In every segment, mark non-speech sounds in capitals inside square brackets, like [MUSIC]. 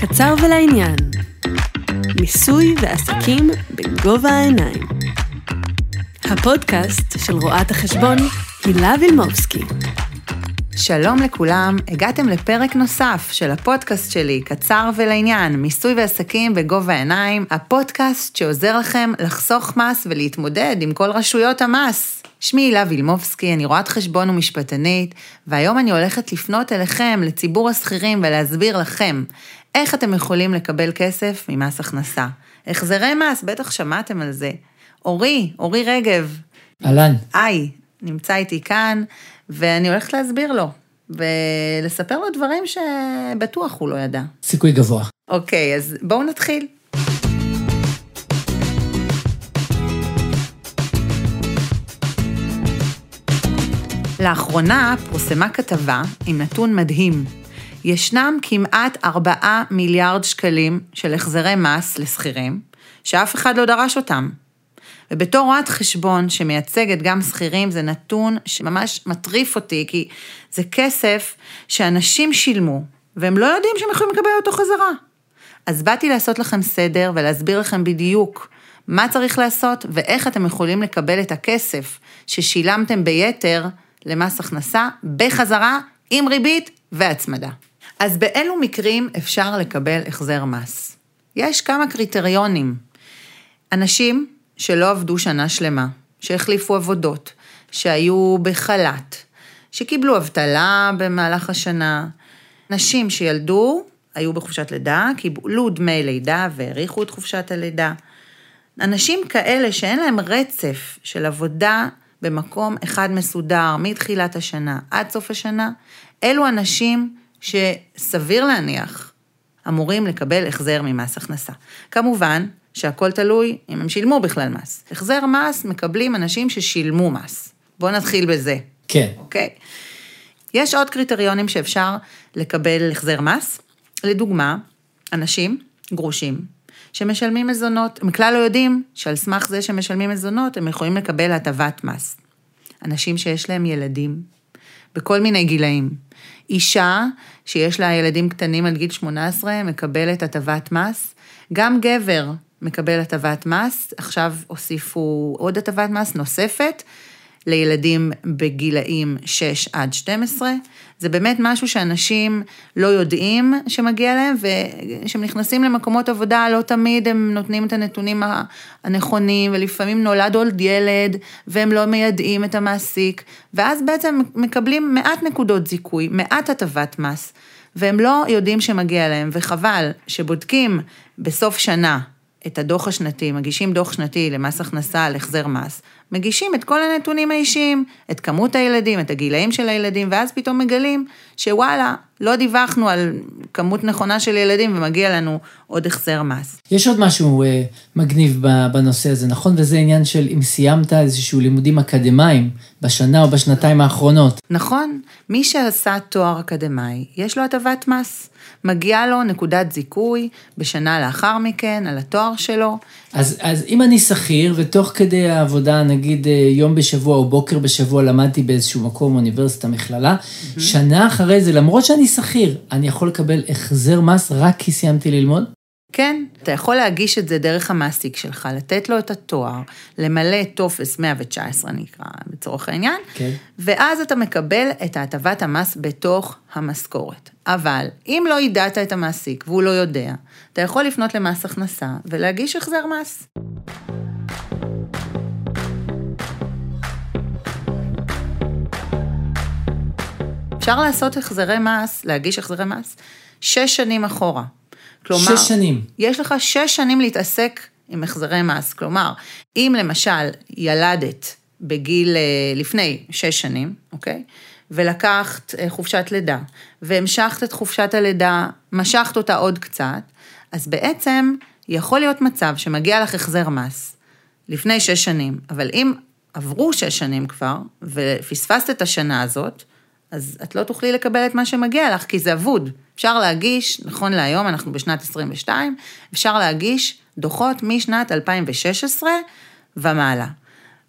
קצר ולעניין. מיסוי ועסקים בגובה העיניים. הפודקאסט של רואת החשבון הילה וילמובסקי. שלום לכולם, הגעתם לפרק נוסף של הפודקאסט שלי, קצר ולעניין, מיסוי ועסקים בגובה העיניים, הפודקאסט שעוזר לכם לחסוך מס ולהתמודד עם כל רשויות המס. שמי הילה וילמובסקי, אני רואת חשבון ומשפטנית, והיום אני הולכת לפנות אליכם, לציבור השכירים, ולהסביר לכם איך אתם יכולים לקבל כסף ממס הכנסה. החזרי מס, בטח שמעתם על זה. אורי, אורי רגב. אהלן. היי, נמצא איתי כאן, ואני הולכת להסביר לו, ולספר לו דברים שבטוח הוא לא ידע. סיכוי גבוה. אוקיי, אז בואו נתחיל. לאחרונה פורסמה כתבה עם נתון מדהים. ישנם כמעט 4 מיליארד שקלים של החזרי מס לשכירים, שאף אחד לא דרש אותם. ובתור רואת חשבון שמייצגת גם שכירים, זה נתון שממש מטריף אותי, כי זה כסף שאנשים שילמו, והם לא יודעים שהם יכולים לקבל אותו חזרה. אז באתי לעשות לכם סדר ולהסביר לכם בדיוק מה צריך לעשות ואיך אתם יכולים לקבל את הכסף ששילמתם ביתר למס הכנסה בחזרה עם ריבית והצמדה. אז באילו מקרים אפשר לקבל החזר מס? יש כמה קריטריונים. אנשים שלא עבדו שנה שלמה, שהחליפו עבודות, שהיו בחל"ת, שקיבלו אבטלה במהלך השנה, נשים שילדו, היו בחופשת לידה, קיבלו דמי לידה והאריכו את חופשת הלידה. אנשים כאלה שאין להם רצף של עבודה במקום אחד מסודר מתחילת השנה עד סוף השנה, אלו אנשים שסביר להניח אמורים לקבל החזר ממס הכנסה. כמובן שהכל תלוי אם הם שילמו בכלל מס. החזר מס מקבלים אנשים ששילמו מס. בואו נתחיל בזה. כן. אוקיי? יש עוד קריטריונים שאפשר לקבל החזר מס. לדוגמה, אנשים גרושים שמשלמים מזונות, הם כלל לא יודעים שעל סמך זה שמשלמים מזונות, הם יכולים לקבל הטבת מס. אנשים שיש להם ילדים, בכל מיני גילאים. אישה שיש לה ילדים קטנים עד גיל 18 מקבלת הטבת מס. גם גבר מקבל הטבת מס, עכשיו הוסיפו עוד הטבת מס נוספת לילדים בגילאים 6 עד 12. זה באמת משהו שאנשים לא יודעים שמגיע להם, וכשהם נכנסים למקומות עבודה, לא תמיד הם נותנים את הנתונים הנכונים, ולפעמים נולד עוד ילד, והם לא מיידעים את המעסיק, ואז בעצם מקבלים מעט נקודות זיכוי, מעט הטבת מס, והם לא יודעים שמגיע להם, וחבל שבודקים בסוף שנה את הדוח השנתי, מגישים דוח שנתי למס הכנסה על החזר מס, מגישים את כל הנתונים האישיים, את כמות הילדים, את הגילאים של הילדים, ואז פתאום מגלים שוואלה, לא דיווחנו על כמות נכונה של ילדים ומגיע לנו עוד החזר מס. יש עוד משהו אה, מגניב בנושא הזה, נכון? וזה עניין של אם סיימת איזשהו לימודים אקדמיים בשנה או בשנתיים האחרונות. נכון, מי שעשה תואר אקדמאי, יש לו הטבת מס. מגיעה לו נקודת זיכוי בשנה לאחר מכן על התואר שלו. אז, אז אם אני שכיר ותוך כדי העבודה, נגיד אה, יום בשבוע או בוקר בשבוע למדתי באיזשהו מקום, אוניברסיטה, מכללה, mm-hmm. שנה אחרי זה, למרות שאני שכיר, אני יכול לקבל החזר מס רק כי סיימתי ללמוד? כן, אתה יכול להגיש את זה דרך המעסיק שלך, לתת לו את התואר, למלא טופס 119 נקרא, לצורך העניין, כן. ואז אתה מקבל את הטבת המס בתוך המשכורת. אבל אם לא יידעת את המעסיק והוא לא יודע, אתה יכול לפנות למס הכנסה ולהגיש החזר מס. אפשר לעשות החזרי מס, להגיש החזרי מס, שש שנים אחורה. כלומר, שש שנים. יש לך שש שנים להתעסק עם החזרי מס. כלומר, אם למשל ילדת בגיל, אה, לפני שש שנים, אוקיי? ולקחת אה, חופשת לידה, והמשכת את חופשת הלידה, משכת אותה עוד קצת, אז בעצם יכול להיות מצב שמגיע לך החזר מס לפני שש שנים, אבל אם עברו שש שנים כבר, ופספסת את השנה הזאת, אז את לא תוכלי לקבל את מה שמגיע לך, כי זה אבוד. אפשר להגיש, נכון להיום, אנחנו בשנת 22, אפשר להגיש דוחות משנת 2016 ומעלה.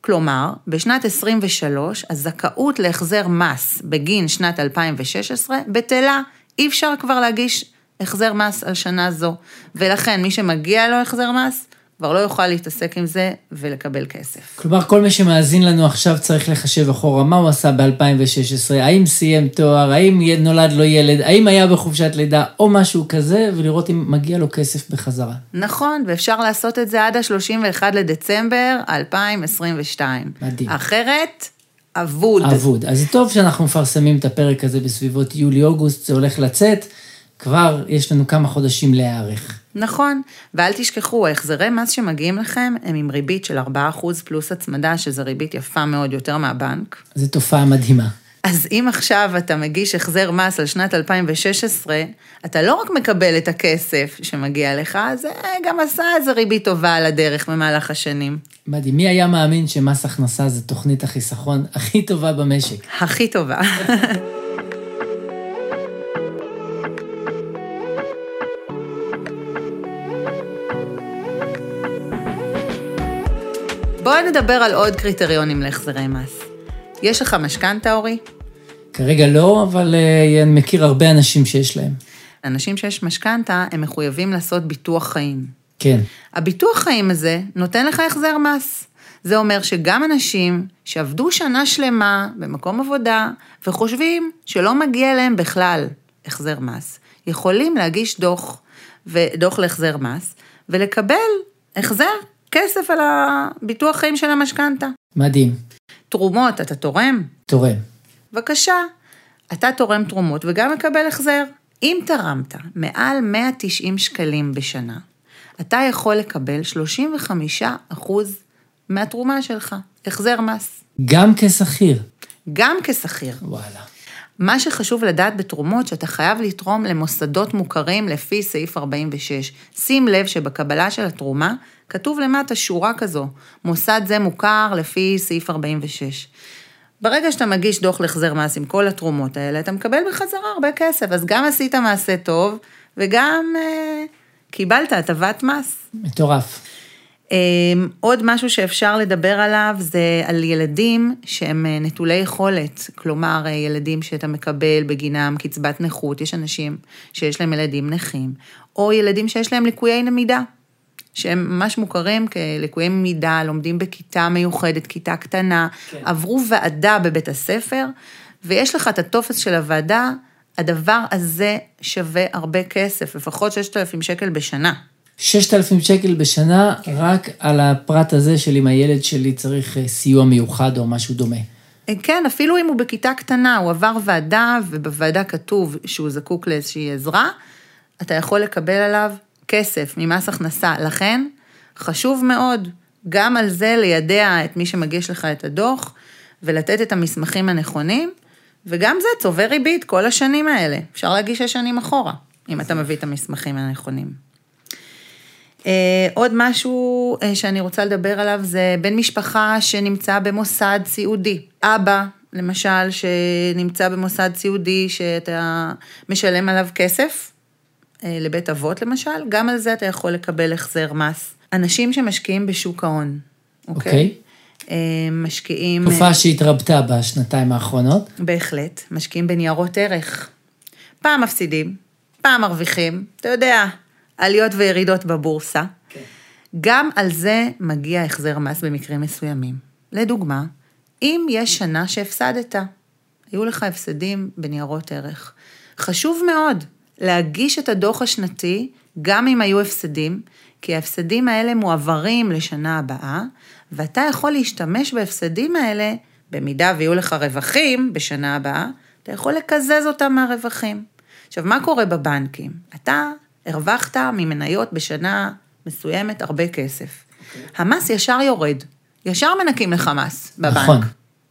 כלומר, בשנת 23, הזכאות להחזר מס בגין שנת 2016 בטלה, אי אפשר כבר להגיש החזר מס על שנה זו, ולכן מי שמגיע לו החזר מס, כבר לא יוכל להתעסק עם זה ולקבל כסף. כלומר, כל מי שמאזין לנו עכשיו צריך לחשב אחורה מה הוא עשה ב-2016, האם סיים תואר, האם נולד לו ילד, האם היה בחופשת לידה או משהו כזה, ולראות אם מגיע לו כסף בחזרה. נכון, ואפשר לעשות את זה עד ה-31 לדצמבר 2022. מדהים. אחרת, אבוד. אבוד. אז זה טוב שאנחנו מפרסמים את הפרק הזה בסביבות יולי-אוגוסט, זה הולך לצאת, כבר יש לנו כמה חודשים להיערך. נכון, ואל תשכחו, ההחזרי מס שמגיעים לכם הם עם ריבית של 4% פלוס הצמדה, שזה ריבית יפה מאוד יותר מהבנק. זו תופעה מדהימה. אז אם עכשיו אתה מגיש החזר מס על שנת 2016, אתה לא רק מקבל את הכסף שמגיע לך, זה גם עשה איזה ריבית טובה על הדרך במהלך השנים. מדהים. מי היה מאמין שמס הכנסה זה תוכנית החיסכון הכי טובה במשק? הכי טובה. [LAUGHS] בואו נדבר על עוד קריטריונים להחזרי מס. יש לך משכנתה, אורי? כרגע לא, אבל uh, אני מכיר הרבה אנשים שיש להם. אנשים שיש משכנתה, הם מחויבים לעשות ביטוח חיים. כן. הביטוח חיים הזה נותן לך החזר מס. זה אומר שגם אנשים שעבדו שנה שלמה במקום עבודה וחושבים שלא מגיע להם בכלל החזר מס, יכולים להגיש דוח, דוח להחזר מס ולקבל החזר כסף על הביטוח חיים של המשכנתה. מדהים. תרומות, אתה תורם? תורם. בבקשה, אתה תורם תרומות וגם מקבל החזר. אם תרמת מעל 190 שקלים בשנה, אתה יכול לקבל 35 אחוז מהתרומה שלך, החזר מס. גם כשכיר. גם כשכיר. וואלה. מה שחשוב לדעת בתרומות, שאתה חייב לתרום למוסדות מוכרים לפי סעיף 46. שים לב שבקבלה של התרומה כתוב למטה שורה כזו, מוסד זה מוכר לפי סעיף 46. ברגע שאתה מגיש דוח להחזר מס עם כל התרומות האלה, אתה מקבל בחזרה הרבה כסף, אז גם עשית מעשה טוב, וגם אה, קיבלת הטבת מס. מטורף. אה, עוד משהו שאפשר לדבר עליו זה על ילדים שהם אה, נטולי יכולת, כלומר אה, ילדים שאתה מקבל בגינם קצבת נכות, יש אנשים שיש להם ילדים נכים, או ילדים שיש להם ליקויי למידה. שהם ממש מוכרים כלקויי מידה, לומדים בכיתה מיוחדת, כיתה קטנה, כן. עברו ועדה בבית הספר, ויש לך את הטופס של הוועדה, הדבר הזה שווה הרבה כסף, לפחות 6,000 שקל בשנה. 6,000 שקל בשנה, כן. רק על הפרט הזה של אם הילד שלי צריך אה, סיוע מיוחד או משהו דומה. אה, כן, אפילו אם הוא בכיתה קטנה, הוא עבר ועדה, ובוועדה כתוב שהוא זקוק לאיזושהי עזרה, אתה יכול לקבל עליו כסף ממס הכנסה. לכן, חשוב מאוד גם על זה לידע את מי שמגיש לך את הדוח, ולתת את המסמכים הנכונים, וגם זה צובר ריבית כל השנים האלה. אפשר להגיש שש שנים אחורה, אם אתה מביא את המסמכים הנכונים. Uh, עוד משהו uh, שאני רוצה לדבר עליו זה בן משפחה שנמצא במוסד סיעודי. אבא, למשל, שנמצא במוסד סיעודי שאתה משלם עליו כסף, אה, לבית אבות למשל, גם על זה אתה יכול לקבל החזר מס. אנשים שמשקיעים בשוק ההון, אוקיי? Okay. אוקיי. אה, משקיעים... תופעה שהתרבתה בשנתיים האחרונות. בהחלט, משקיעים בניירות ערך. פעם מפסידים, פעם מרוויחים, אתה יודע, עליות וירידות בבורסה. כן. גם על זה מגיע החזר מס במקרים מסוימים. לדוגמה, אם יש שנה שהפסדת, היו לך הפסדים בניירות ערך. חשוב מאוד להגיש את הדוח השנתי, גם אם היו הפסדים, כי ההפסדים האלה מועברים לשנה הבאה, ואתה יכול להשתמש בהפסדים האלה, במידה ויהיו לך רווחים בשנה הבאה, אתה יכול לקזז אותם מהרווחים. עכשיו, מה קורה בבנקים? אתה הרווחת ממניות בשנה מסוימת הרבה כסף. Okay. אוקיי. המס ישר יורד, ישר מנקים לך מס בבנק. נכון.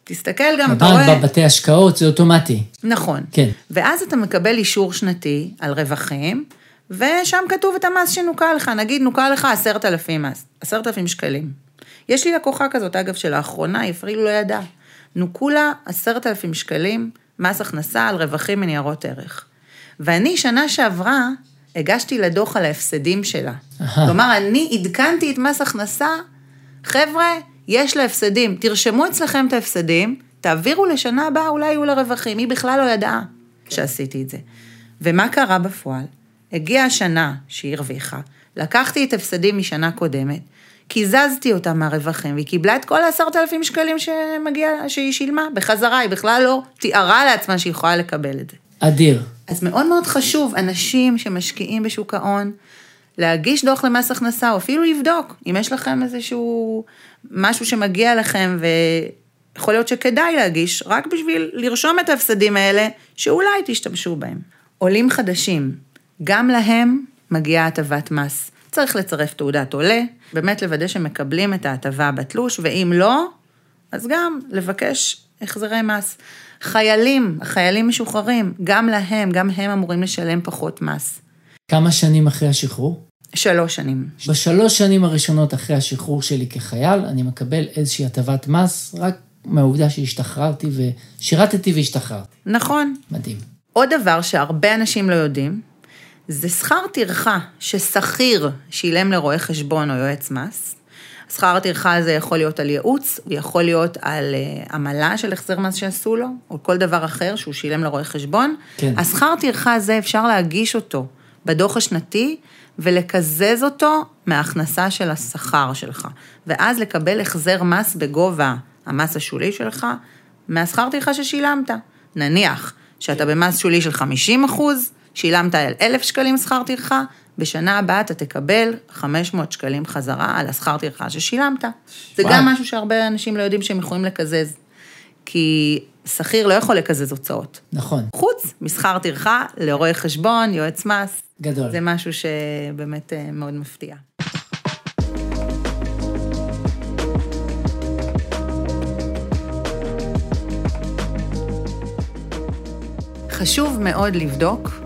תסתכל גם, אתה רואה... בבנק, בבתי השקעות זה אוטומטי. נכון. כן. ואז אתה מקבל אישור שנתי על רווחים, ושם כתוב את המס שנוכה לך, נגיד נוכה לך עשרת אלפים מס, עשרת אלפים שקלים. יש לי לקוחה כזאת, אגב, שלאחרונה היא אפילו לא ידעה. נוכו לה עשרת אלפים שקלים מס הכנסה על רווחים מניירות ערך. ואני, שנה שעברה, הגשתי לדוח על ההפסדים שלה. כלומר, אני עדכנתי את מס הכנסה, חבר'ה, יש לה הפסדים, תרשמו אצלכם את ההפסדים, תעבירו לשנה הבאה, אולי יהיו לה רווחים. היא בכלל לא ידעה שעשיתי את זה. ומה קרה בפועל? הגיעה השנה שהיא הרוויחה, לקחתי את הפסדים משנה קודמת, קיזזתי אותה מהרווחים, והיא קיבלה את כל העשרת אלפים שקלים שמגיע, שהיא שילמה בחזרה, היא בכלל לא תיארה לעצמה שהיא יכולה לקבל את זה. אדיר. אז מאוד מאוד חשוב, אנשים שמשקיעים בשוק ההון, להגיש דוח למס הכנסה, או אפילו לבדוק, אם יש לכם איזשהו משהו שמגיע לכם, ויכול להיות שכדאי להגיש, רק בשביל לרשום את ההפסדים האלה, שאולי תשתמשו בהם. עולים חדשים, גם להם מגיעה הטבת מס. צריך לצרף תעודת עולה, באמת לוודא שמקבלים את ההטבה בתלוש, ואם לא, אז גם לבקש החזרי מס. חיילים, חיילים משוחררים, גם להם, גם הם אמורים לשלם פחות מס. כמה שנים אחרי השחרור? שלוש שנים. בשלוש שנים הראשונות אחרי השחרור שלי כחייל, אני מקבל איזושהי הטבת מס, רק מהעובדה שהשתחררתי ושירתתי והשתחררתי. נכון. מדהים. עוד דבר שהרבה אנשים לא יודעים, זה שכר טרחה ששכיר שילם לרואה חשבון או יועץ מס. שכר הטרחה הזה יכול להיות על ייעוץ, הוא יכול להיות על uh, עמלה של החזר מס שעשו לו, או כל דבר אחר שהוא שילם לרואה חשבון. כן. השכר טרחה הזה, אפשר להגיש אותו בדוח השנתי ולקזז אותו מההכנסה של השכר שלך, ואז לקבל החזר מס בגובה המס השולי שלך מהשכר טרחה ששילמת. נניח שאתה במס שולי של 50 אחוז, שילמת על 1,000 שקלים שכר טרחה, בשנה הבאה אתה תקבל 500 שקלים חזרה על השכר טרחה ששילמת. זה. גם משהו שהרבה אנשים לא יודעים שהם יכולים לקזז, כי שכיר לא יכול לקזז הוצאות. נכון, חוץ משכר טרחה לרואה חשבון, יועץ מס. גדול. זה משהו שבאמת אה, מאוד מפתיע. חשוב מאוד לבדוק,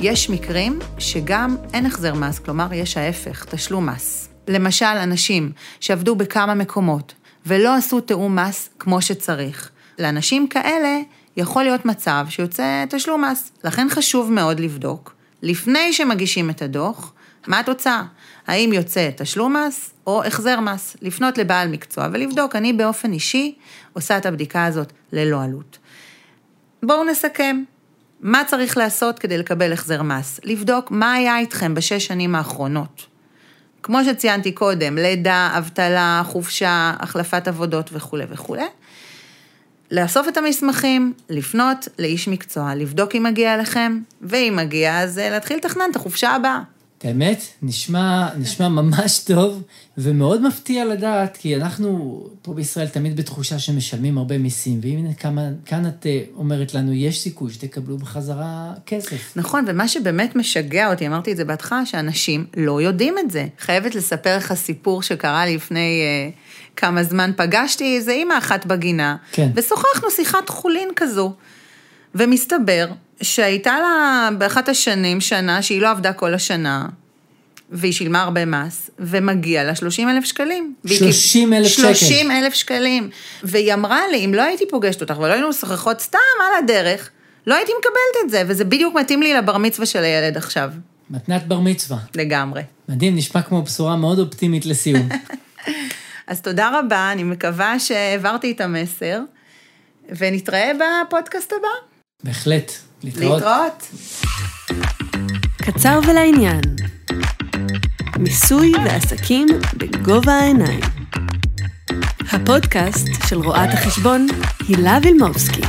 יש מקרים שגם אין החזר מס, כלומר יש ההפך, תשלום מס. למשל, אנשים שעבדו בכמה מקומות ולא עשו תיאום מס כמו שצריך. לאנשים כאלה יכול להיות מצב שיוצא תשלום מס. לכן חשוב מאוד לבדוק, לפני שמגישים את הדוח, מה התוצאה? האם יוצא תשלום מס או החזר מס? לפנות לבעל מקצוע ולבדוק, אני באופן אישי עושה את הבדיקה הזאת ללא עלות. בואו נסכם. מה צריך לעשות כדי לקבל החזר מס? לבדוק מה היה איתכם בשש שנים האחרונות. כמו שציינתי קודם, לידה, אבטלה, חופשה, החלפת עבודות וכולי וכולי. לאסוף את המסמכים, לפנות לאיש מקצוע, לבדוק אם מגיע לכם, ואם מגיע, אז אה, להתחיל לתכנן את החופשה הבאה. האמת, נשמע, נשמע ממש טוב, ומאוד מפתיע לדעת, כי אנחנו פה בישראל תמיד בתחושה שמשלמים הרבה מיסים, והנה כמה, כאן את אה, אומרת לנו, יש סיכוי שתקבלו בחזרה כסף. נכון, ומה שבאמת משגע אותי, אמרתי את זה בהתחלה, שאנשים לא יודעים את זה. חייבת לספר לך סיפור שקרה לי לפני אה, כמה זמן. פגשתי איזה אימא אחת בגינה, כן. ושוחחנו שיחת חולין כזו. ומסתבר שהייתה לה באחת השנים שנה שהיא לא עבדה כל השנה, והיא שילמה הרבה מס, ומגיע לה 30 אלף שקלים. והיא 30,000 שקל. 30 אלף שקלים. והיא אמרה לי, אם לא הייתי פוגשת אותך ולא היינו משוחחות סתם על הדרך, לא הייתי מקבלת את זה, וזה בדיוק מתאים לי לבר מצווה של הילד עכשיו. מתנת בר מצווה. לגמרי. מדהים, נשמע כמו בשורה מאוד אופטימית לסיום. [LAUGHS] אז תודה רבה, אני מקווה שהעברתי את המסר, ונתראה בפודקאסט הבא. בהחלט. להתראות. להתראות. קצר ולעניין. מיסוי ועסקים בגובה העיניים. הפודקאסט של רואת החשבון הילה וילמובסקי.